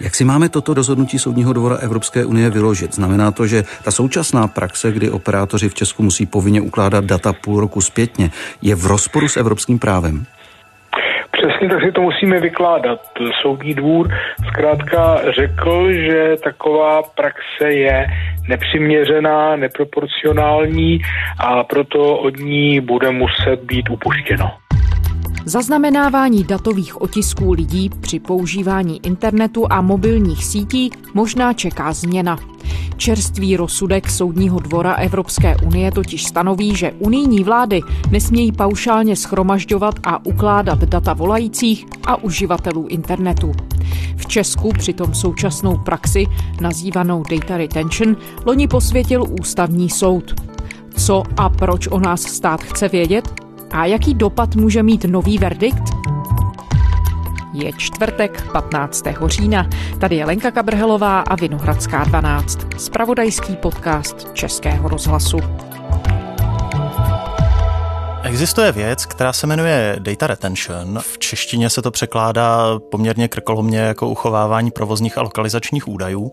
Jak si máme toto rozhodnutí Soudního dvora Evropské unie vyložit? Znamená to, že ta současná praxe, kdy operátoři v Česku musí povinně ukládat data půl roku zpětně, je v rozporu s evropským právem? Přesně tak si to musíme vykládat. Soudní dvůr zkrátka řekl, že taková praxe je nepřiměřená, neproporcionální a proto od ní bude muset být upuštěno. Zaznamenávání datových otisků lidí při používání internetu a mobilních sítí možná čeká změna. Čerstvý rozsudek Soudního dvora Evropské unie totiž stanoví, že unijní vlády nesmějí paušálně schromažďovat a ukládat data volajících a uživatelů internetu. V Česku přitom současnou praxi, nazývanou data retention, loni posvětil ústavní soud. Co a proč o nás stát chce vědět? A jaký dopad může mít nový verdikt? Je čtvrtek 15. října. Tady je Lenka Kabrhelová a Vinohradská 12. Spravodajský podcast Českého rozhlasu. Existuje věc, která se jmenuje data retention. V češtině se to překládá poměrně krkolomně jako uchovávání provozních a lokalizačních údajů.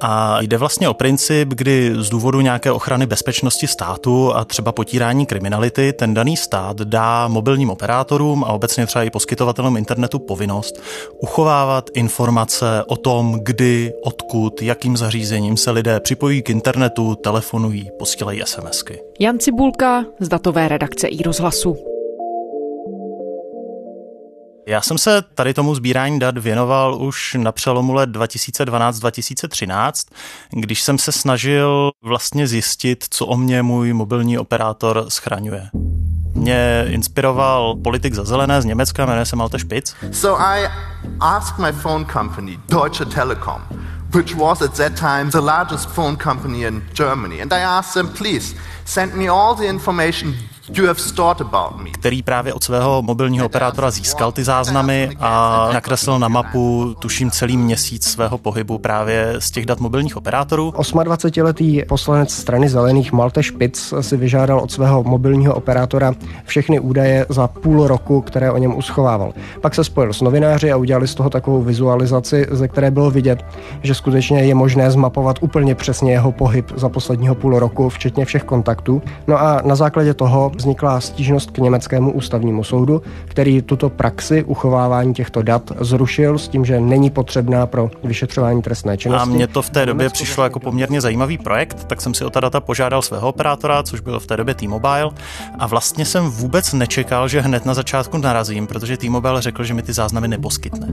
A jde vlastně o princip, kdy z důvodu nějaké ochrany bezpečnosti státu a třeba potírání kriminality ten daný stát dá mobilním operátorům a obecně třeba i poskytovatelům internetu povinnost uchovávat informace o tom, kdy, odkud, jakým zařízením se lidé připojí k internetu, telefonují, posílají SMSky. Jan Cibulka z datové redakce i rozhlasu. Já jsem se tady tomu sbírání dat věnoval už na přelomu let 2012-2013, když jsem se snažil vlastně zjistit, co o mě můj mobilní operátor schraňuje. Mě inspiroval politik za zelené z Německa, jmenuje se Malte Spitz. So I asked my phone company, Deutsche Telekom, which was at that time the largest phone company in Germany, and I asked them, please, send me all the information you have stored about me. který právě od svého mobilního operátora získal ty záznamy a nakreslil na mapu, tuším, celý měsíc svého pohybu právě z těch dat mobilních operátorů. 28-letý poslanec strany zelených Malte Špic si vyžádal od svého mobilního operátora všechny údaje za půl roku, které o něm uschovával. Pak se spojil s novináři a udělali z toho takovou vizualizaci, ze které bylo vidět, že skutečně je možné zmapovat úplně přesně jeho pohyb za posledního půl roku, včetně všech kontaktů. No a na základě toho vznikla stížnost k německému ústavnímu soudu, který tuto praxi uchovávání těchto dat zrušil s tím, že není potřebná pro vyšetřování trestné činnosti. A mně to v té době přišlo jako poměrně zajímavý projekt, tak jsem si o ta data požádal svého operátora, což byl v té době T-Mobile. A vlastně jsem vůbec nečekal, že hned na začátku narazím, protože T-Mobile řekl, že mi ty záznamy neposkytne.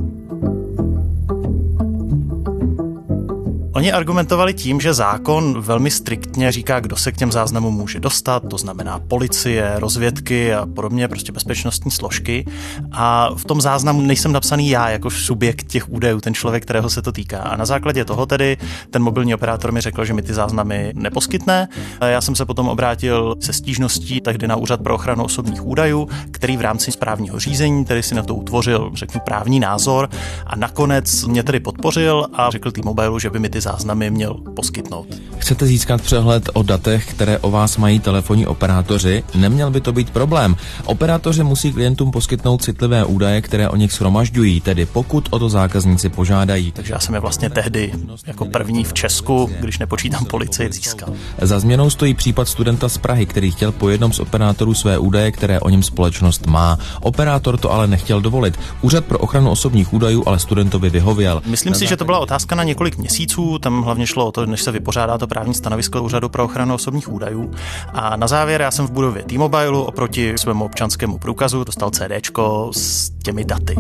Oni argumentovali tím, že zákon velmi striktně říká, kdo se k těm záznamům může dostat, to znamená policie, rozvědky a podobně, prostě bezpečnostní složky. A v tom záznamu nejsem napsaný já jako subjekt těch údajů, ten člověk, kterého se to týká. A na základě toho tedy ten mobilní operátor mi řekl, že mi ty záznamy neposkytne. Já jsem se potom obrátil se stížností tehdy na Úřad pro ochranu osobních údajů, který v rámci správního řízení tedy si na to utvořil, řeknu, právní názor a nakonec mě tedy podpořil a řekl T-Mobile, že by mi ty záznamy měl poskytnout. Chcete získat přehled o datech, které o vás mají telefonní operátoři? Neměl by to být problém. Operátoři musí klientům poskytnout citlivé údaje, které o nich shromažďují, tedy pokud o to zákazníci požádají. Takže já jsem je vlastně tehdy jako první v Česku, když nepočítám policii, získal. Za změnou stojí případ studenta z Prahy, který chtěl po jednom z operátorů své údaje, které o něm společnost má. Operátor to ale nechtěl dovolit. Úřad pro ochranu osobních údajů ale studentovi vyhověl. Myslím si, že to byla otázka na několik měsíců. Tam hlavně šlo o to, než se vypořádá to právní stanovisko Úřadu pro ochranu osobních údajů. A na závěr já jsem v budově T-Mobile oproti svému občanskému průkazu dostal CDčko s těmi daty.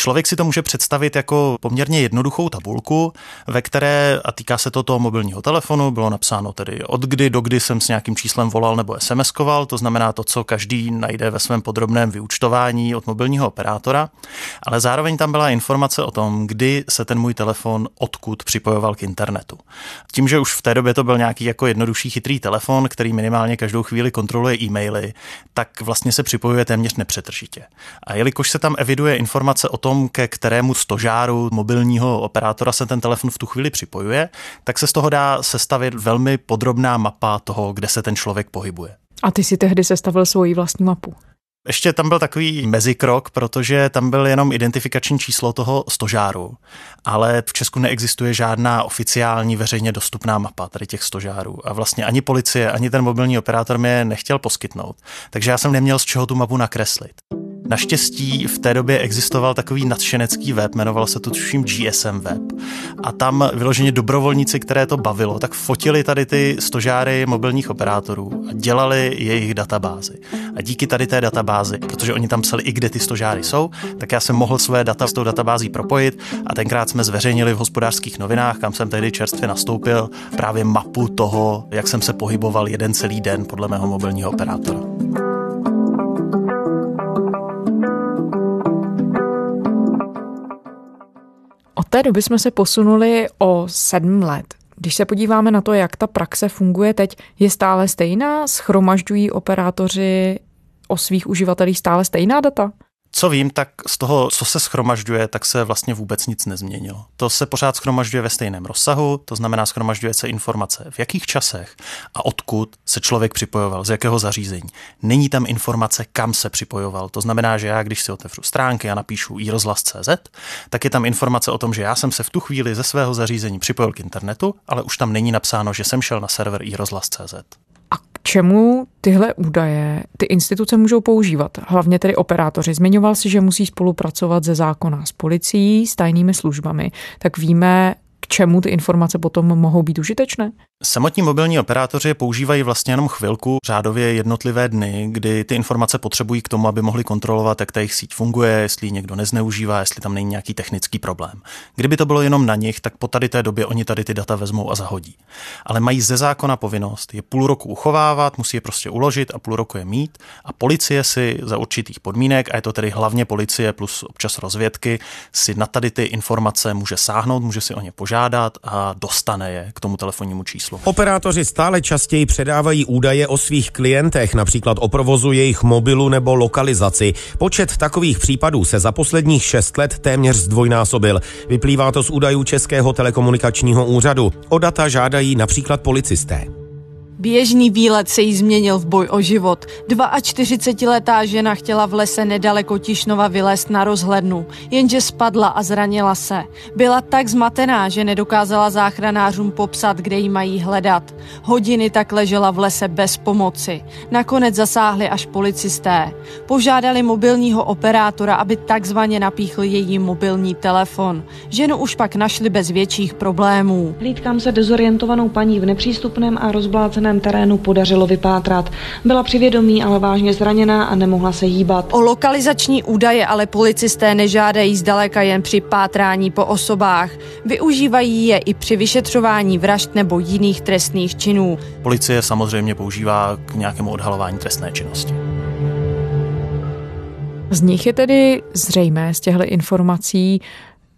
Člověk si to může představit jako poměrně jednoduchou tabulku, ve které, a týká se to toho mobilního telefonu, bylo napsáno tedy od kdy do kdy jsem s nějakým číslem volal nebo SMS-koval, to znamená to, co každý najde ve svém podrobném vyúčtování od mobilního operátora, ale zároveň tam byla informace o tom, kdy se ten můj telefon odkud připojoval k internetu. Tím, že už v té době to byl nějaký jako jednodušší chytrý telefon, který minimálně každou chvíli kontroluje e-maily, tak vlastně se připojuje téměř nepřetržitě. A jelikož se tam eviduje informace o tom, ke kterému stožáru mobilního operátora se ten telefon v tu chvíli připojuje, tak se z toho dá sestavit velmi podrobná mapa toho, kde se ten člověk pohybuje. A ty si tehdy sestavil svoji vlastní mapu. Ještě tam byl takový mezikrok, protože tam byl jenom identifikační číslo toho stožáru, ale v Česku neexistuje žádná oficiální veřejně dostupná mapa tady těch stožárů a vlastně ani policie, ani ten mobilní operátor mě nechtěl poskytnout, takže já jsem neměl z čeho tu mapu nakreslit. Naštěstí v té době existoval takový nadšenecký web, jmenoval se to tuším GSM web. A tam vyloženě dobrovolníci, které to bavilo, tak fotili tady ty stožáry mobilních operátorů a dělali jejich databázy. A díky tady té databázi, protože oni tam psali i kde ty stožáry jsou, tak já jsem mohl své data s tou databází propojit a tenkrát jsme zveřejnili v hospodářských novinách, kam jsem tehdy čerstvě nastoupil, právě mapu toho, jak jsem se pohyboval jeden celý den podle mého mobilního operátora. Té doby jsme se posunuli o sedm let. Když se podíváme na to, jak ta praxe funguje teď, je stále stejná? Schromažďují operátoři o svých uživatelích stále stejná data? Co vím, tak z toho, co se schromažďuje, tak se vlastně vůbec nic nezměnilo. To se pořád schromažďuje ve stejném rozsahu, to znamená schromažďuje se informace v jakých časech a odkud se člověk připojoval, z jakého zařízení. Není tam informace, kam se připojoval. To znamená, že já, když si otevřu stránky a napíšu iRozhlas.cz, tak je tam informace o tom, že já jsem se v tu chvíli ze svého zařízení připojil k internetu, ale už tam není napsáno, že jsem šel na server iRozhlas.cz čemu tyhle údaje ty instituce můžou používat? Hlavně tedy operátoři. Zmiňoval si, že musí spolupracovat ze zákona s policií, s tajnými službami. Tak víme, k čemu ty informace potom mohou být užitečné? Samotní mobilní operátoři používají vlastně jenom chvilku, řádově jednotlivé dny, kdy ty informace potřebují k tomu, aby mohli kontrolovat, jak ta jejich síť funguje, jestli ji někdo nezneužívá, jestli tam není nějaký technický problém. Kdyby to bylo jenom na nich, tak po tady té době oni tady ty data vezmou a zahodí. Ale mají ze zákona povinnost je půl roku uchovávat, musí je prostě uložit a půl roku je mít a policie si za určitých podmínek, a je to tedy hlavně policie plus občas rozvědky, si na tady ty informace může sáhnout, může si o ně požádat a dostane je k tomu telefonnímu číslu číslo. Operátoři stále častěji předávají údaje o svých klientech, například o provozu jejich mobilu nebo lokalizaci. Počet takových případů se za posledních šest let téměř zdvojnásobil. Vyplývá to z údajů Českého telekomunikačního úřadu. O data žádají například policisté. Běžný výlet se jí změnil v boj o život. 42-letá žena chtěla v lese nedaleko Tišnova vylézt na rozhlednu, jenže spadla a zranila se. Byla tak zmatená, že nedokázala záchranářům popsat, kde jí mají hledat. Hodiny tak ležela v lese bez pomoci. Nakonec zasáhli až policisté. Požádali mobilního operátora, aby takzvaně napíchl její mobilní telefon. Ženu už pak našli bez větších problémů. Hlídkám se dezorientovanou paní v nepřístupném a rozbláceném daném terénu podařilo vypátrat. Byla při vědomí, ale vážně zraněná a nemohla se hýbat. O lokalizační údaje ale policisté nežádají zdaleka jen při pátrání po osobách. Využívají je i při vyšetřování vražd nebo jiných trestných činů. Policie samozřejmě používá k nějakému odhalování trestné činnosti. Z nich je tedy zřejmé z těchto informací,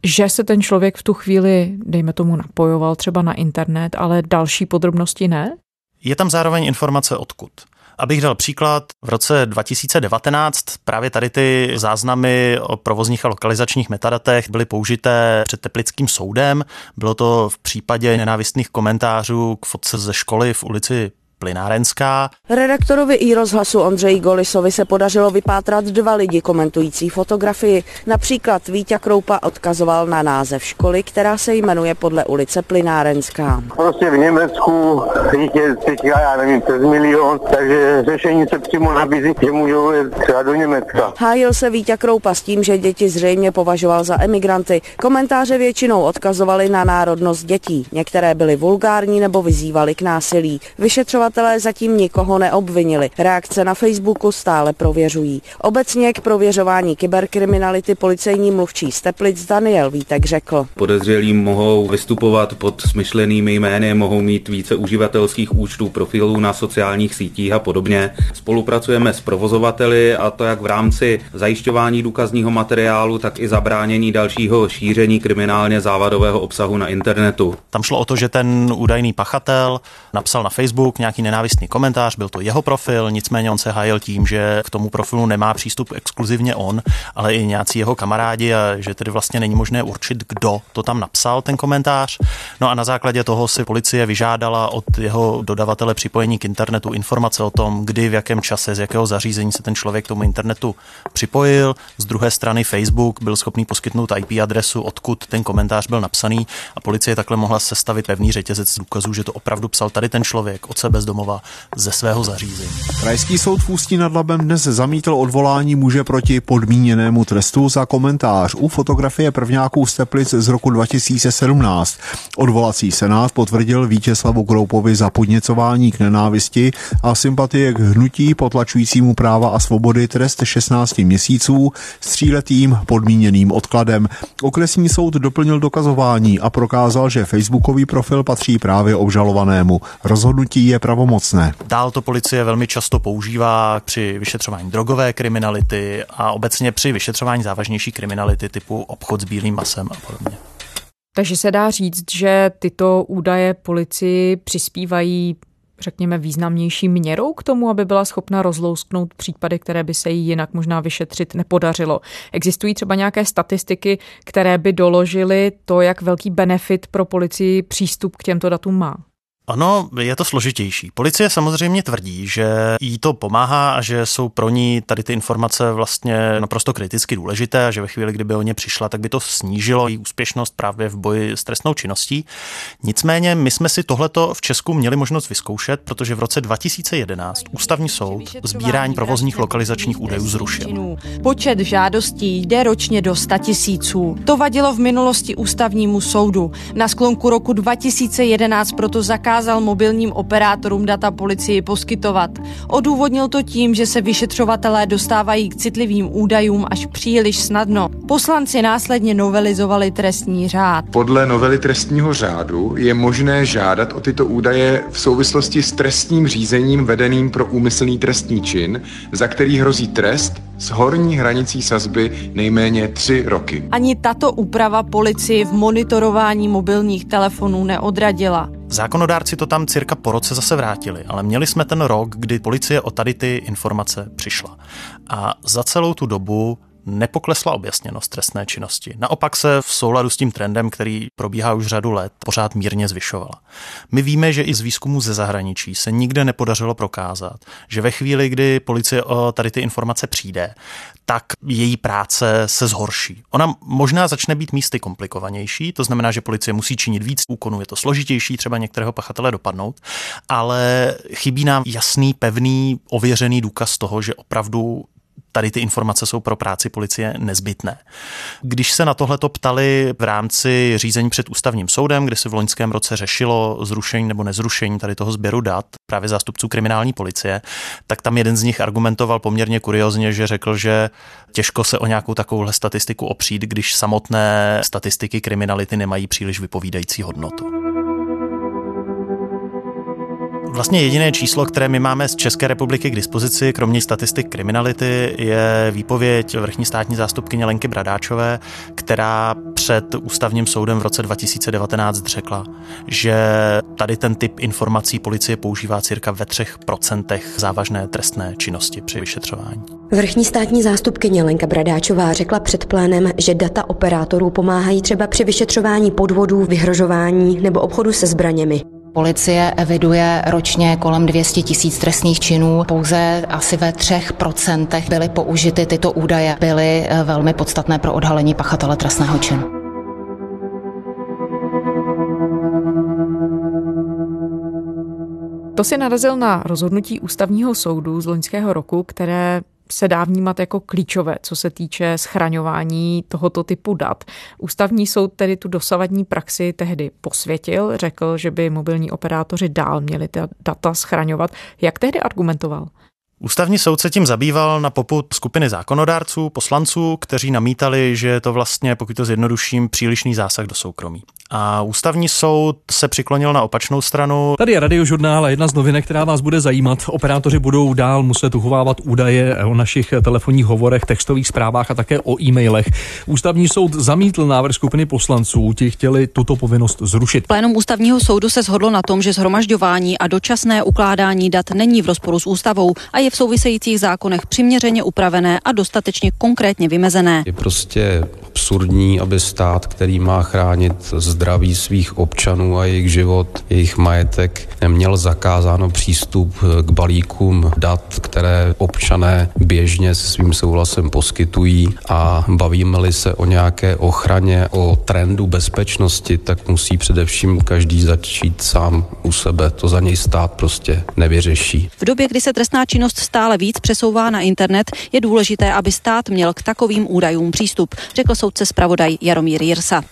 že se ten člověk v tu chvíli, dejme tomu, napojoval třeba na internet, ale další podrobnosti ne? Je tam zároveň informace odkud. Abych dal příklad, v roce 2019 právě tady ty záznamy o provozních a lokalizačních metadatech byly použité před Teplickým soudem. Bylo to v případě nenávistných komentářů k fotce ze školy v ulici Plynárenská. Redaktorovi i rozhlasu Ondřeji Golisovi se podařilo vypátrat dva lidi komentující fotografii. Například Vítě Kroupa odkazoval na název školy, která se jmenuje podle ulice Plynárenská. Prostě v Německu jich je teďka, já nevím, přes milion, takže řešení se přímo nabízí, že můžou třeba do Německa. Hájil se Vítě Kroupa s tím, že děti zřejmě považoval za emigranty. Komentáře většinou odkazovali na národnost dětí. Některé byly vulgární nebo vyzývali k násilí. Vyšetřovat Vyšetřovatelé zatím nikoho neobvinili. Reakce na Facebooku stále prověřují. Obecně k prověřování kyberkriminality policejní mluvčí Steplic Daniel Vítek řekl. Podezřelí mohou vystupovat pod smyšlenými jmény, mohou mít více uživatelských účtů, profilů na sociálních sítích a podobně. Spolupracujeme s provozovateli a to jak v rámci zajišťování důkazního materiálu, tak i zabránění dalšího šíření kriminálně závadového obsahu na internetu. Tam šlo o to, že ten údajný pachatel napsal na Facebook nějaký nenávistný komentář, byl to jeho profil, nicméně on se hájil tím, že k tomu profilu nemá přístup exkluzivně on, ale i nějací jeho kamarádi a že tedy vlastně není možné určit, kdo to tam napsal, ten komentář. No a na základě toho si policie vyžádala od jeho dodavatele připojení k internetu informace o tom, kdy, v jakém čase, z jakého zařízení se ten člověk k tomu internetu připojil. Z druhé strany Facebook byl schopný poskytnout IP adresu, odkud ten komentář byl napsaný a policie takhle mohla sestavit pevný řetězec důkazů, že to opravdu psal tady ten člověk od sebe z domova ze svého zařízení. Krajský soud v Ústí nad Labem dnes zamítl odvolání muže proti podmíněnému trestu za komentář u fotografie prvňáků z Teplic z roku 2017. Odvolací senát potvrdil Vítězslavu Kroupovi za podněcování k nenávisti a sympatie k hnutí potlačujícímu práva a svobody trest 16 měsíců s tříletým podmíněným odkladem. Okresní soud doplnil dokazování a prokázal, že facebookový profil patří právě obžalovanému. Rozhodnutí je pravomocné. Dál to policie velmi často používá při vyšetřování drogové kriminality a obecně při vyšetřování závažnější kriminality typu obchod s bílým masem a podobně. Takže se dá říct, že tyto údaje policii přispívají řekněme, významnější měrou k tomu, aby byla schopna rozlousknout případy, které by se jí jinak možná vyšetřit nepodařilo. Existují třeba nějaké statistiky, které by doložily to, jak velký benefit pro policii přístup k těmto datům má? Ono je to složitější. Policie samozřejmě tvrdí, že jí to pomáhá a že jsou pro ní tady ty informace vlastně naprosto kriticky důležité a že ve chvíli, kdyby o ně přišla, tak by to snížilo její úspěšnost právě v boji s trestnou činností. Nicméně my jsme si tohleto v Česku měli možnost vyzkoušet, protože v roce 2011 Ústavní soud sbírání provozních lokalizačních údajů zrušil. Počet žádostí jde ročně do 100 tisíců. To vadilo v minulosti Ústavnímu soudu. Na sklonku roku 2011 proto zakázal zakázal mobilním operátorům data policii poskytovat. Odůvodnil to tím, že se vyšetřovatelé dostávají k citlivým údajům až příliš snadno. Poslanci následně novelizovali trestní řád. Podle novely trestního řádu je možné žádat o tyto údaje v souvislosti s trestním řízením vedeným pro úmyslný trestný čin, za který hrozí trest s horní hranicí sazby nejméně tři roky. Ani tato úprava policii v monitorování mobilních telefonů neodradila. Zákonodárci to tam cirka po roce zase vrátili, ale měli jsme ten rok, kdy policie o tady ty informace přišla. A za celou tu dobu nepoklesla objasněnost trestné činnosti. Naopak se v souladu s tím trendem, který probíhá už řadu let, pořád mírně zvyšovala. My víme, že i z výzkumu ze zahraničí se nikde nepodařilo prokázat, že ve chvíli, kdy policie o tady ty informace přijde, tak její práce se zhorší. Ona možná začne být místy komplikovanější, to znamená, že policie musí činit víc úkonů, je to složitější třeba některého pachatele dopadnout, ale chybí nám jasný, pevný, ověřený důkaz toho, že opravdu tady ty informace jsou pro práci policie nezbytné. Když se na tohleto ptali v rámci řízení před ústavním soudem, kde se v loňském roce řešilo zrušení nebo nezrušení tady toho sběru dat právě zástupců kriminální policie, tak tam jeden z nich argumentoval poměrně kuriozně, že řekl, že těžko se o nějakou takovouhle statistiku opřít, když samotné statistiky kriminality nemají příliš vypovídající hodnotu. Vlastně jediné číslo, které my máme z České republiky k dispozici, kromě statistik kriminality, je výpověď vrchní státní zástupkyně Lenky Bradáčové, která před ústavním soudem v roce 2019 řekla, že tady ten typ informací policie používá cirka ve třech procentech závažné trestné činnosti při vyšetřování. Vrchní státní zástupkyně Lenka Bradáčová řekla před plénem, že data operátorů pomáhají třeba při vyšetřování podvodů, vyhrožování nebo obchodu se zbraněmi. Policie eviduje ročně kolem 200 tisíc trestných činů. Pouze asi ve třech procentech byly použity tyto údaje. Byly eh, velmi podstatné pro odhalení pachatele trestného činu. To si narazil na rozhodnutí ústavního soudu z loňského roku, které se dá vnímat jako klíčové, co se týče schraňování tohoto typu dat. Ústavní soud tedy tu dosavadní praxi tehdy posvětil, řekl, že by mobilní operátoři dál měli ta data schraňovat. Jak tehdy argumentoval? Ústavní soud se tím zabýval na poput skupiny zákonodárců, poslanců, kteří namítali, že je to vlastně, pokud to zjednoduším, přílišný zásah do soukromí. A ústavní soud se přiklonil na opačnou stranu. Tady je radiožurnál a jedna z novinek, která vás bude zajímat. Operátoři budou dál muset uchovávat údaje o našich telefonních hovorech, textových zprávách a také o e-mailech. Ústavní soud zamítl návrh skupiny poslanců, ti chtěli tuto povinnost zrušit. Plénum ústavního soudu se shodlo na tom, že zhromažďování a dočasné ukládání dat není v rozporu s ústavou a je v souvisejících zákonech přiměřeně upravené a dostatečně konkrétně vymezené. Je prostě absurdní, aby stát, který má chránit zdraví svých občanů a jejich život, jejich majetek, neměl zakázáno přístup k balíkům dat, které občané běžně se svým souhlasem poskytují a bavíme-li se o nějaké ochraně, o trendu bezpečnosti, tak musí především každý začít sám u sebe. To za něj stát prostě nevyřeší. V době, kdy se trestná činnost stále víc přesouvá na internet, je důležité, aby stát měl k takovým údajům přístup, řekl soudce zpravodaj Jaromír Jirsa.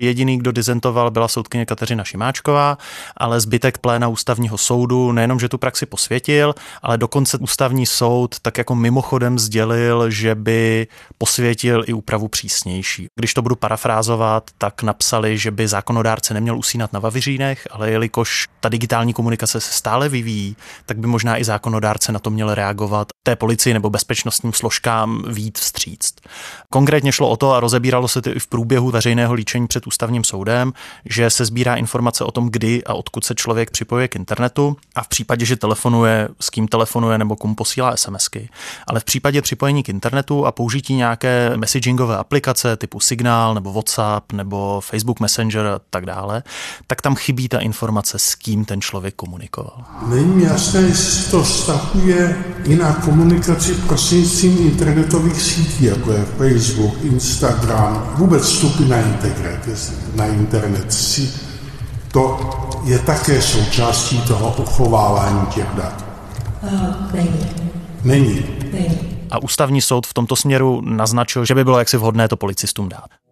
Jediný, kdo dizentoval, byla soudkyně Kateřina Šimáčková, ale zbytek pléna ústavního soudu nejenom, že tu praxi posvětil, ale dokonce ústavní soud tak jako mimochodem sdělil, že by posvětil i úpravu přísnější. Když to budu parafrázovat, tak napsali, že by zákonodárce neměl usínat na vavyřínech, ale jelikož ta digitální komunikace se stále vyvíjí, tak by možná i zákonodárce na to měl reagovat té policii nebo bezpečnostním složkám vít vstříct. Konkrétně šlo o to a rozebíralo se to i v průběhu veřejného líčení před ústavním soudem, že se sbírá informace o tom, kdy a odkud se člověk připojuje k internetu a v případě, že telefonuje, s kým telefonuje nebo komu posílá SMSky. Ale v případě připojení k internetu a použití nějaké messagingové aplikace typu Signál nebo WhatsApp nebo Facebook Messenger a tak dále, tak tam chybí ta informace, s kým ten člověk komunikoval. Není jasné, jestli to stahuje i na komunikaci prostřednictvím internetových sítí, jako je Facebook, Instagram, vůbec vstupy na internet, na internet si, to je také součástí toho uchovávání těch dat. Uh, není. Není. Není. A ústavní soud v tomto směru naznačil, že by bylo jaksi vhodné to policistům dát.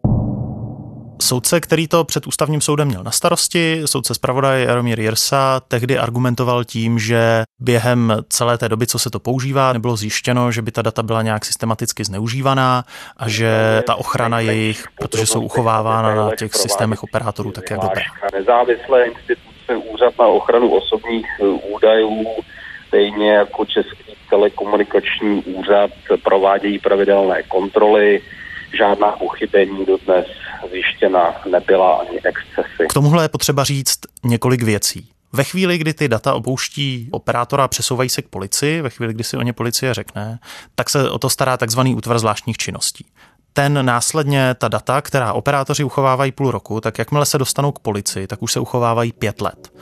Soudce, který to před ústavním soudem měl na starosti, soudce zpravodaj Jaromír Jirsa, tehdy argumentoval tím, že během celé té doby, co se to používá, nebylo zjištěno, že by ta data byla nějak systematicky zneužívaná a že ta ochrana jejich, protože jsou uchovávána na těch systémech operátorů, tak je dobrá. Nezávislé instituce Úřad na ochranu osobních údajů, stejně jako Český telekomunikační úřad, provádějí pravidelné kontroly žádná pochybení dodnes zjištěna nebyla ani excesy. K tomuhle je potřeba říct několik věcí. Ve chvíli, kdy ty data opouští operátora a přesouvají se k policii, ve chvíli, kdy si o ně policie řekne, tak se o to stará takzvaný útvar zvláštních činností ten následně ta data, která operátoři uchovávají půl roku, tak jakmile se dostanou k policii, tak už se uchovávají pět let.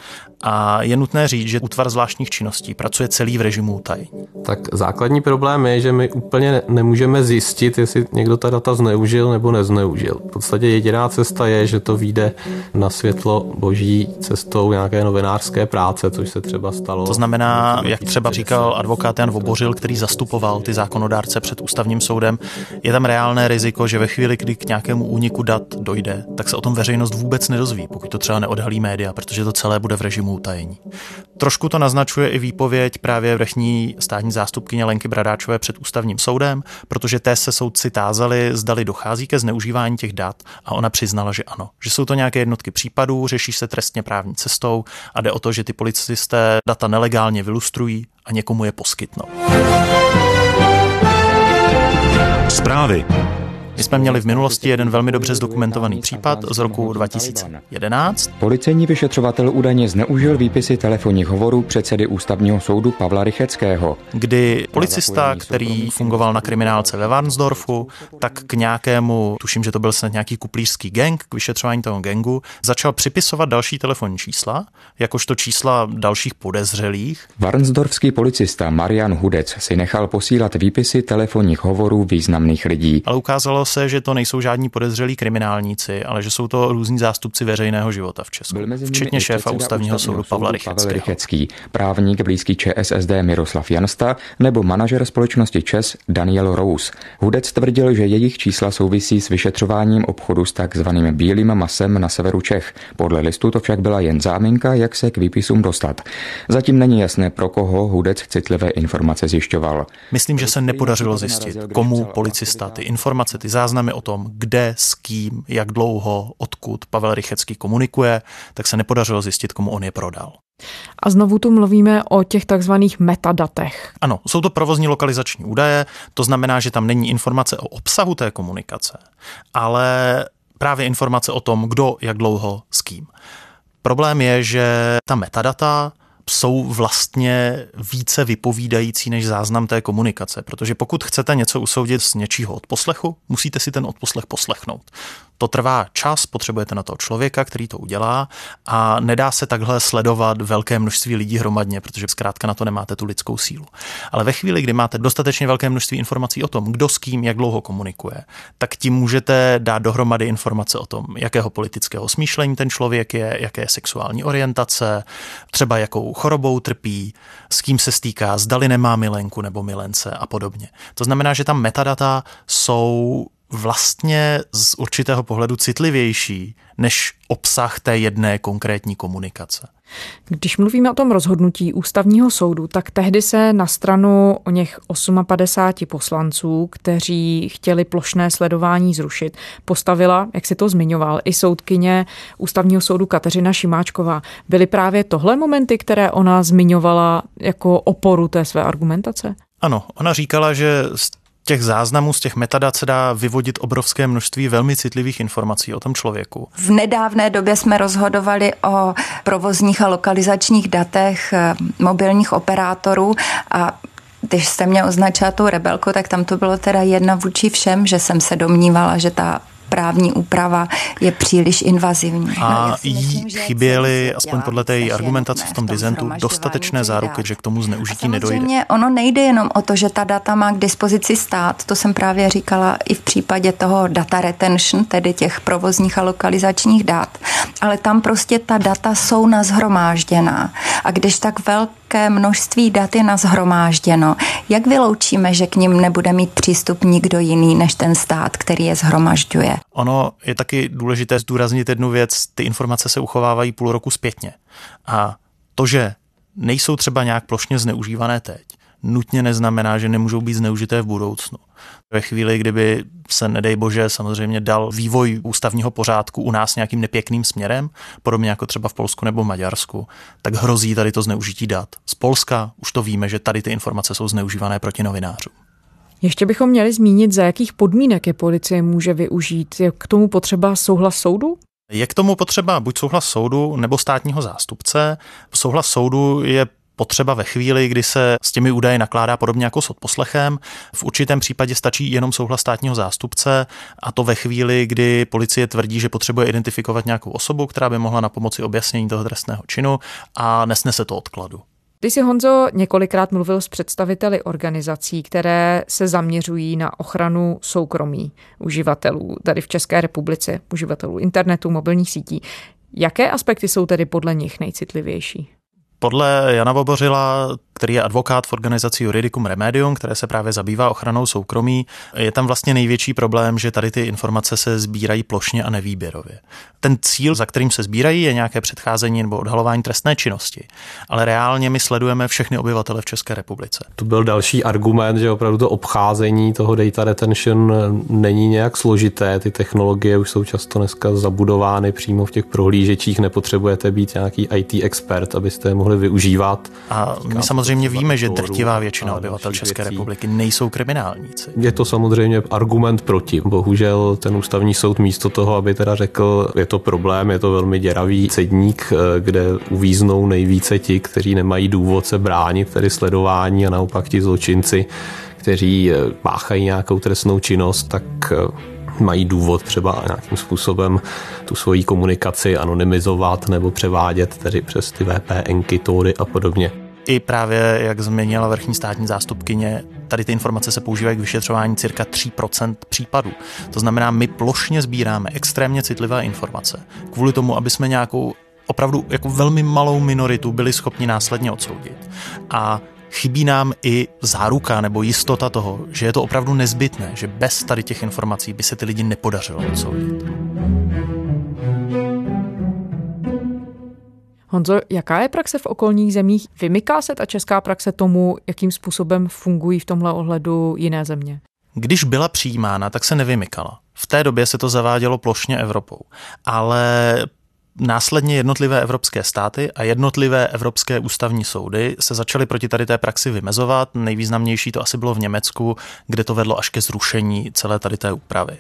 A je nutné říct, že útvar zvláštních činností pracuje celý v režimu utajení. Tak základní problém je, že my úplně nemůžeme zjistit, jestli někdo ta data zneužil nebo nezneužil. V podstatě jediná cesta je, že to vyjde na světlo boží cestou nějaké novinářské práce, což se třeba stalo. To znamená, jak třeba říkal advokát Jan Vobořil, který zastupoval ty zákonodárce před ústavním soudem, je tam reálné riziko, že ve chvíli, kdy k nějakému úniku dat dojde, tak se o tom veřejnost vůbec nedozví, pokud to třeba neodhalí média, protože to celé bude v režimu utajení. Trošku to naznačuje i výpověď právě vrchní státní zástupkyně Lenky Bradáčové před ústavním soudem, protože té se soudci tázali, zdali dochází ke zneužívání těch dat a ona přiznala, že ano, že jsou to nějaké jednotky případů, řeší se trestně právní cestou a jde o to, že ty policisté data nelegálně vylustrují a někomu je poskytnou. Zprávy. My jsme měli v minulosti jeden velmi dobře zdokumentovaný případ z roku 2011. Policejní vyšetřovatel údajně zneužil výpisy telefonních hovorů předsedy ústavního soudu Pavla Rycheckého. Kdy policista, který fungoval na kriminálce ve Varnsdorfu, tak k nějakému, tuším, že to byl snad nějaký kuplířský gang, k vyšetřování toho gangu, začal připisovat další telefonní čísla, jakožto čísla dalších podezřelých. Varnsdorfský policista Marian Hudec si nechal posílat výpisy telefonních hovorů významných lidí. Ale ukázalo se, že to nejsou žádní podezřelí kriminálníci, ale že jsou to různí zástupci veřejného života v Česku, včetně šéfa ústavního soudu Pavla. Rychecký, právník blízký ČSSD Miroslav Jansta nebo manažer společnosti ČES Daniel Rose. Hudec tvrdil, že jejich čísla souvisí s vyšetřováním obchodu s takzvaným bílým masem na severu Čech. Podle listu to však byla jen záminka, jak se k výpisům dostat. Zatím není jasné, pro koho Hudec citlivé informace zjišťoval. Myslím, že se nepodařilo zjistit, komu policista ty informace, ty záznamy o tom, kde, s kým, jak dlouho, odkud Pavel Rychecký komunikuje, tak se nepodařilo zjistit, komu on je prodal. A znovu tu mluvíme o těch takzvaných metadatech. Ano, jsou to provozní lokalizační údaje, to znamená, že tam není informace o obsahu té komunikace, ale právě informace o tom, kdo, jak dlouho, s kým. Problém je, že ta metadata jsou vlastně více vypovídající než záznam té komunikace, protože pokud chcete něco usoudit z něčího odposlechu, musíte si ten odposlech poslechnout. To trvá čas, potřebujete na toho člověka, který to udělá a nedá se takhle sledovat velké množství lidí hromadně, protože zkrátka na to nemáte tu lidskou sílu. Ale ve chvíli, kdy máte dostatečně velké množství informací o tom, kdo s kým, jak dlouho komunikuje, tak tím můžete dát dohromady informace o tom, jakého politického smýšlení ten člověk je, jaké je sexuální orientace, třeba jakou chorobou trpí, s kým se stýká, zdali nemá milenku nebo milence a podobně. To znamená, že tam metadata jsou vlastně z určitého pohledu citlivější než obsah té jedné konkrétní komunikace. Když mluvíme o tom rozhodnutí ústavního soudu, tak tehdy se na stranu o něch 58 poslanců, kteří chtěli plošné sledování zrušit, postavila, jak si to zmiňoval, i soudkyně ústavního soudu Kateřina Šimáčková. Byly právě tohle momenty, které ona zmiňovala jako oporu té své argumentace? Ano, ona říkala, že z těch záznamů, z těch metadat se dá vyvodit obrovské množství velmi citlivých informací o tom člověku. V nedávné době jsme rozhodovali o provozních a lokalizačních datech eh, mobilních operátorů a když jste mě označila tou rebelku, tak tam to bylo teda jedna vůči všem, že jsem se domnívala, že ta právní úprava je příliš invazivní. A no, jí chyběly, aspoň podle té argumentace v tom dizentu, dostatečné záruky, že k tomu zneužití nedojde. ono nejde jenom o to, že ta data má k dispozici stát, to jsem právě říkala i v případě toho data retention, tedy těch provozních a lokalizačních dat, ale tam prostě ta data jsou nazhromážděná. A když tak velké množství dat je nazhromážděno, jak vyloučíme, že k ním nebude mít přístup nikdo jiný než ten stát, který je zhromažďuje? Ono je taky důležité zdůraznit jednu věc, ty informace se uchovávají půl roku zpětně. A to, že nejsou třeba nějak plošně zneužívané teď, nutně neznamená, že nemůžou být zneužité v budoucnu. Ve chvíli, kdyby se, nedej bože, samozřejmě dal vývoj ústavního pořádku u nás nějakým nepěkným směrem, podobně jako třeba v Polsku nebo Maďarsku, tak hrozí tady to zneužití dat. Z Polska už to víme, že tady ty informace jsou zneužívané proti novinářům. Ještě bychom měli zmínit, za jakých podmínek je policie může využít. Je k tomu potřeba souhlas soudu? Je k tomu potřeba buď souhlas soudu nebo státního zástupce. Souhlas soudu je potřeba ve chvíli, kdy se s těmi údaji nakládá podobně jako s odposlechem. V určitém případě stačí jenom souhlas státního zástupce a to ve chvíli, kdy policie tvrdí, že potřebuje identifikovat nějakou osobu, která by mohla na pomoci objasnění toho trestného činu a nesnese to odkladu. Ty jsi, Honzo, několikrát mluvil s představiteli organizací, které se zaměřují na ochranu soukromí uživatelů tady v České republice, uživatelů internetu, mobilních sítí. Jaké aspekty jsou tedy podle nich nejcitlivější? Podle Jana Bobořila, který je advokát v organizaci Juridicum Remedium, které se právě zabývá ochranou soukromí, je tam vlastně největší problém, že tady ty informace se sbírají plošně a nevýběrově. Ten cíl, za kterým se sbírají, je nějaké předcházení nebo odhalování trestné činnosti, ale reálně my sledujeme všechny obyvatele v České republice. To byl další argument, že opravdu to obcházení toho data retention není nějak složité. Ty technologie už jsou často dneska zabudovány přímo v těch prohlížečích, nepotřebujete být nějaký IT expert, abyste je mohli mohli využívat. A my samozřejmě víme, že drtivá většina obyvatel České republiky nejsou kriminálníci. Je to samozřejmě argument proti. Bohužel ten ústavní soud místo toho, aby teda řekl, je to problém, je to velmi děravý cedník, eh, kde uvíznou nejvíce ti, kteří nemají důvod se bránit, tedy sledování a naopak ti zločinci, kteří eh, páchají nějakou trestnou činnost, tak eh, mají důvod třeba nějakým způsobem tu svoji komunikaci anonymizovat nebo převádět tedy přes ty VPNky, tóry a podobně. I právě, jak změnila vrchní státní zástupkyně, tady ty informace se používají k vyšetřování cirka 3% případů. To znamená, my plošně sbíráme extrémně citlivé informace kvůli tomu, aby jsme nějakou opravdu jako velmi malou minoritu byli schopni následně odsoudit. A chybí nám i záruka nebo jistota toho, že je to opravdu nezbytné, že bez tady těch informací by se ty lidi nepodařilo odsoudit. Honzo, jaká je praxe v okolních zemích? Vymyká se ta česká praxe tomu, jakým způsobem fungují v tomhle ohledu jiné země? Když byla přijímána, tak se nevymykala. V té době se to zavádělo plošně Evropou. Ale Následně jednotlivé evropské státy a jednotlivé evropské ústavní soudy se začaly proti tady té praxi vymezovat. Nejvýznamnější to asi bylo v Německu, kde to vedlo až ke zrušení celé tady té úpravy.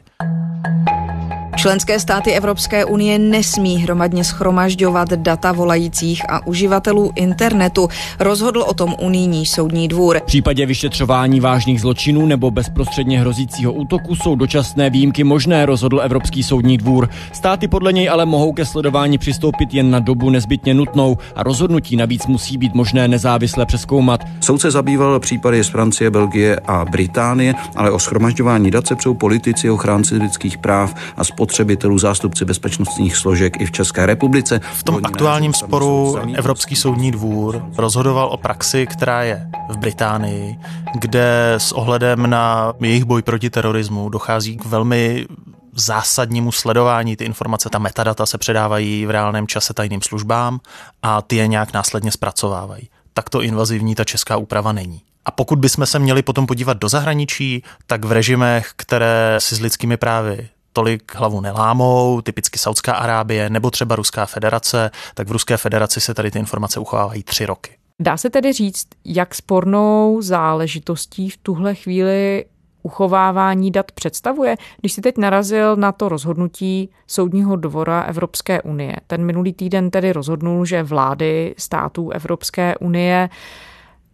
Členské státy Evropské unie nesmí hromadně schromažďovat data volajících a uživatelů internetu. Rozhodl o tom unijní soudní dvůr. V případě vyšetřování vážných zločinů nebo bezprostředně hrozícího útoku jsou dočasné výjimky možné, rozhodl Evropský soudní dvůr. Státy podle něj ale mohou ke sledování přistoupit jen na dobu nezbytně nutnou a rozhodnutí navíc musí být možné nezávisle přeskoumat. Soud se zabýval případy z Francie, Belgie a Británie, ale o schromažďování dat se přou politici, ochránci lidských práv a spotřebitelů, zástupci bezpečnostních složek i v České republice. V tom aktuálním sporu Evropský soudní dvůr rozhodoval o praxi, která je v Británii, kde s ohledem na jejich boj proti terorismu dochází k velmi zásadnímu sledování. Ty informace, ta metadata se předávají v reálném čase tajným službám a ty je nějak následně zpracovávají. Takto invazivní ta česká úprava není. A pokud bychom se měli potom podívat do zahraničí, tak v režimech, které si s lidskými právy tolik hlavu nelámou, typicky Saudská Arábie nebo třeba Ruská federace, tak v Ruské federaci se tady ty informace uchovávají tři roky. Dá se tedy říct, jak spornou záležitostí v tuhle chvíli uchovávání dat představuje? Když si teď narazil na to rozhodnutí Soudního dvora Evropské unie, ten minulý týden tedy rozhodnul, že vlády států Evropské unie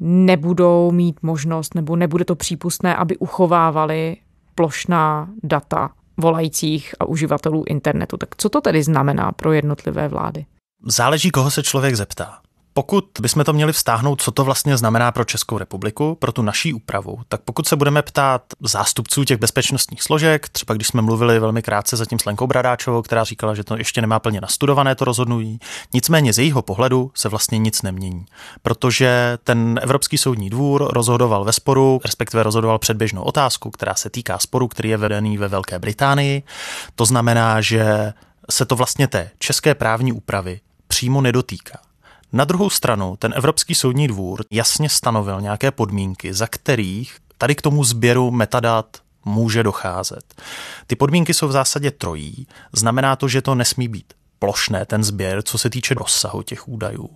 nebudou mít možnost nebo nebude to přípustné, aby uchovávali plošná data volajících a uživatelů internetu. Tak co to tedy znamená pro jednotlivé vlády? Záleží, koho se člověk zeptá. Pokud bychom to měli vztáhnout, co to vlastně znamená pro Českou republiku, pro tu naší úpravu, tak pokud se budeme ptát zástupců těch bezpečnostních složek, třeba když jsme mluvili velmi krátce zatím s Lenkou Bradáčovou, která říkala, že to ještě nemá plně nastudované to rozhodnutí, nicméně z jejího pohledu se vlastně nic nemění, protože ten Evropský soudní dvůr rozhodoval ve sporu, respektive rozhodoval předběžnou otázku, která se týká sporu, který je vedený ve Velké Británii. To znamená, že se to vlastně té české právní úpravy přímo nedotýká. Na druhou stranu, ten Evropský soudní dvůr jasně stanovil nějaké podmínky, za kterých tady k tomu sběru metadat může docházet. Ty podmínky jsou v zásadě trojí. Znamená to, že to nesmí být plošné ten sběr, co se týče rozsahu těch údajů.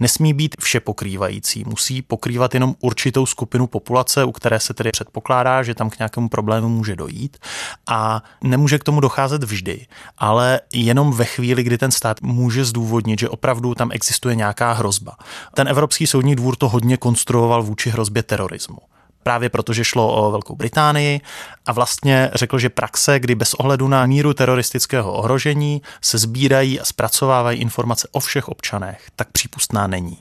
Nesmí být vše pokrývající, musí pokrývat jenom určitou skupinu populace, u které se tedy předpokládá, že tam k nějakému problému může dojít a nemůže k tomu docházet vždy, ale jenom ve chvíli, kdy ten stát může zdůvodnit, že opravdu tam existuje nějaká hrozba. Ten Evropský soudní dvůr to hodně konstruoval vůči hrozbě terorismu právě protože šlo o Velkou Británii a vlastně řekl, že praxe, kdy bez ohledu na míru teroristického ohrožení se sbírají a zpracovávají informace o všech občanech, tak přípustná není.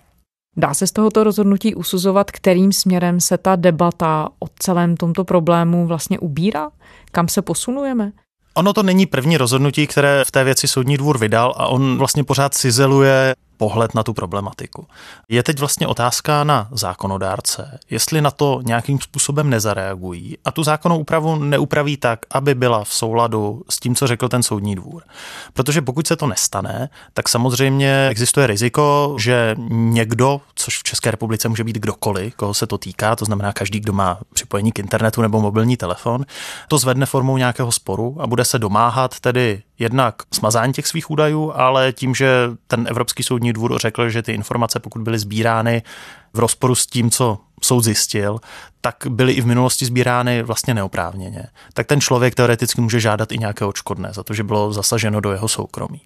Dá se z tohoto rozhodnutí usuzovat, kterým směrem se ta debata o celém tomto problému vlastně ubírá? Kam se posunujeme? Ono to není první rozhodnutí, které v té věci soudní dvůr vydal a on vlastně pořád cizeluje pohled na tu problematiku. Je teď vlastně otázka na zákonodárce, jestli na to nějakým způsobem nezareagují a tu zákonnou úpravu neupraví tak, aby byla v souladu s tím, co řekl ten soudní dvůr. Protože pokud se to nestane, tak samozřejmě existuje riziko, že někdo, což v České republice může být kdokoliv, koho se to týká, to znamená každý, kdo má připojení k internetu nebo mobilní telefon, to zvedne formou nějakého sporu a bude se domáhat tedy jednak smazání těch svých údajů, ale tím, že ten Evropský soudní dvůr řekl, že ty informace, pokud byly sbírány v rozporu s tím, co soud zjistil, tak byly i v minulosti sbírány vlastně neoprávněně. Tak ten člověk teoreticky může žádat i nějaké odškodné za to, že bylo zasaženo do jeho soukromí.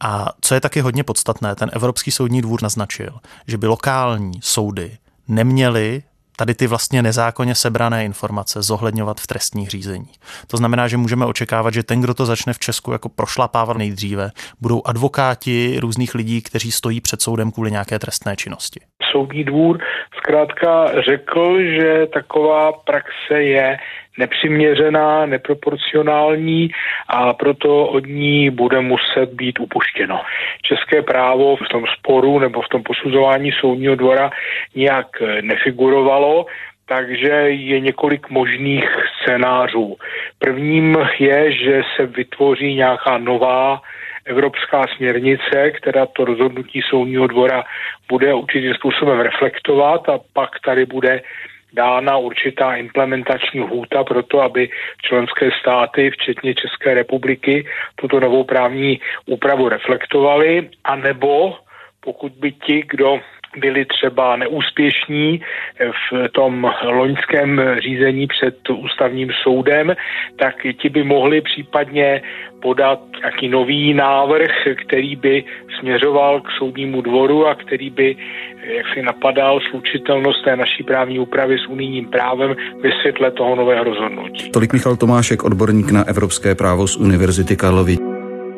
A co je taky hodně podstatné, ten Evropský soudní dvůr naznačil, že by lokální soudy neměly tady ty vlastně nezákonně sebrané informace zohledňovat v trestních řízeních. To znamená, že můžeme očekávat, že ten, kdo to začne v Česku jako prošlapávat nejdříve, budou advokáti různých lidí, kteří stojí před soudem kvůli nějaké trestné činnosti. Soudní dvůr zkrátka řekl, že taková praxe je nepřiměřená, neproporcionální a proto od ní bude muset být upuštěno. České právo v tom sporu nebo v tom posuzování soudního dvora nijak nefigurovalo, takže je několik možných scénářů. Prvním je, že se vytvoří nějaká nová evropská směrnice, která to rozhodnutí soudního dvora bude určitým způsobem reflektovat a pak tady bude dána určitá implementační hůta pro to, aby členské státy, včetně České republiky, tuto novou právní úpravu reflektovaly, anebo pokud by ti, kdo byli třeba neúspěšní v tom loňském řízení před ústavním soudem, tak ti by mohli případně podat nějaký nový návrh, který by směřoval k soudnímu dvoru a který by jak si napadal slučitelnost té naší právní úpravy s unijním právem ve světle toho nového rozhodnutí. Tolik Michal Tomášek, odborník na evropské právo z Univerzity Karlovy.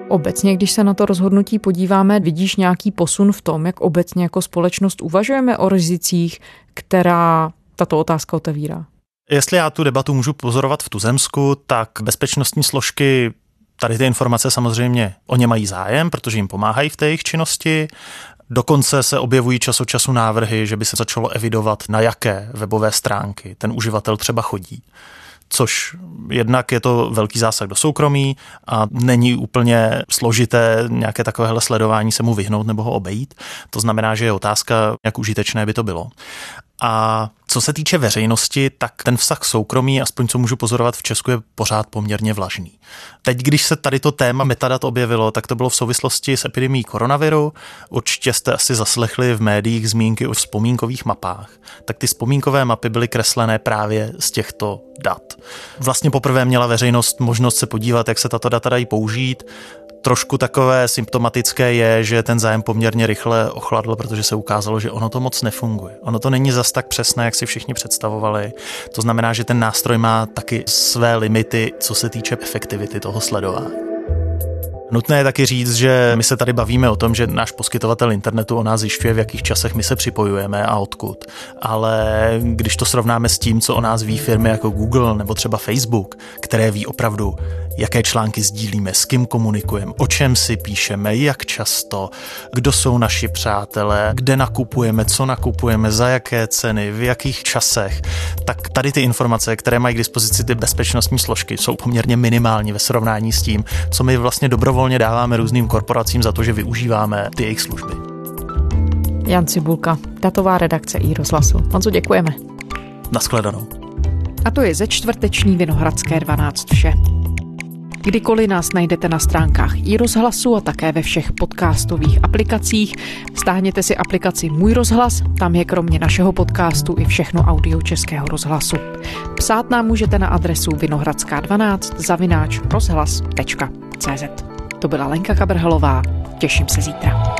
Obecně, když se na to rozhodnutí podíváme, vidíš nějaký posun v tom, jak obecně jako společnost uvažujeme o rizicích, která tato otázka otevírá? Jestli já tu debatu můžu pozorovat v tuzemsku, tak bezpečnostní složky tady ty informace samozřejmě o ně mají zájem, protože jim pomáhají v té jejich činnosti. Dokonce se objevují čas od času návrhy, že by se začalo evidovat, na jaké webové stránky ten uživatel třeba chodí což jednak je to velký zásah do soukromí a není úplně složité nějaké takovéhle sledování se mu vyhnout nebo ho obejít. To znamená, že je otázka, jak užitečné by to bylo. A co se týče veřejnosti, tak ten vztah soukromí, aspoň co můžu pozorovat v Česku, je pořád poměrně vlažný. Teď, když se tady to téma metadat objevilo, tak to bylo v souvislosti s epidemí koronaviru. Určitě jste asi zaslechli v médiích zmínky o vzpomínkových mapách. Tak ty vzpomínkové mapy byly kreslené právě z těchto dat. Vlastně poprvé měla veřejnost možnost se podívat, jak se tato data dají použít. Trošku takové symptomatické je, že ten zájem poměrně rychle ochladl, protože se ukázalo, že ono to moc nefunguje. Ono to není zas tak přesné, jak si všichni představovali. To znamená, že ten nástroj má taky své limity, co se týče efektivity toho sledování. Nutné je taky říct, že my se tady bavíme o tom, že náš poskytovatel internetu o nás zjišťuje, v jakých časech my se připojujeme a odkud. Ale když to srovnáme s tím, co o nás ví firmy jako Google nebo třeba Facebook, které ví opravdu, jaké články sdílíme, s kým komunikujeme, o čem si píšeme, jak často, kdo jsou naši přátelé, kde nakupujeme, co nakupujeme, za jaké ceny, v jakých časech, tak tady ty informace, které mají k dispozici ty bezpečnostní složky, jsou poměrně minimální ve srovnání s tím, co my vlastně dobrovolně dáváme různým korporacím za to, že využíváme ty jejich služby. Jan Cibulka, datová redakce i rozhlasu. Moc děkujeme. Naschledanou. A to je ze čtvrteční Vinohradské 12 vše. Kdykoliv nás najdete na stránkách i rozhlasu a také ve všech podcastových aplikacích. Stáhněte si aplikaci Můj rozhlas, tam je kromě našeho podcastu i všechno audio Českého rozhlasu. Psát nám můžete na adresu vinohradská12 zavináč rozhlas.cz. To byla Lenka Kabrhalová. Těším se zítra.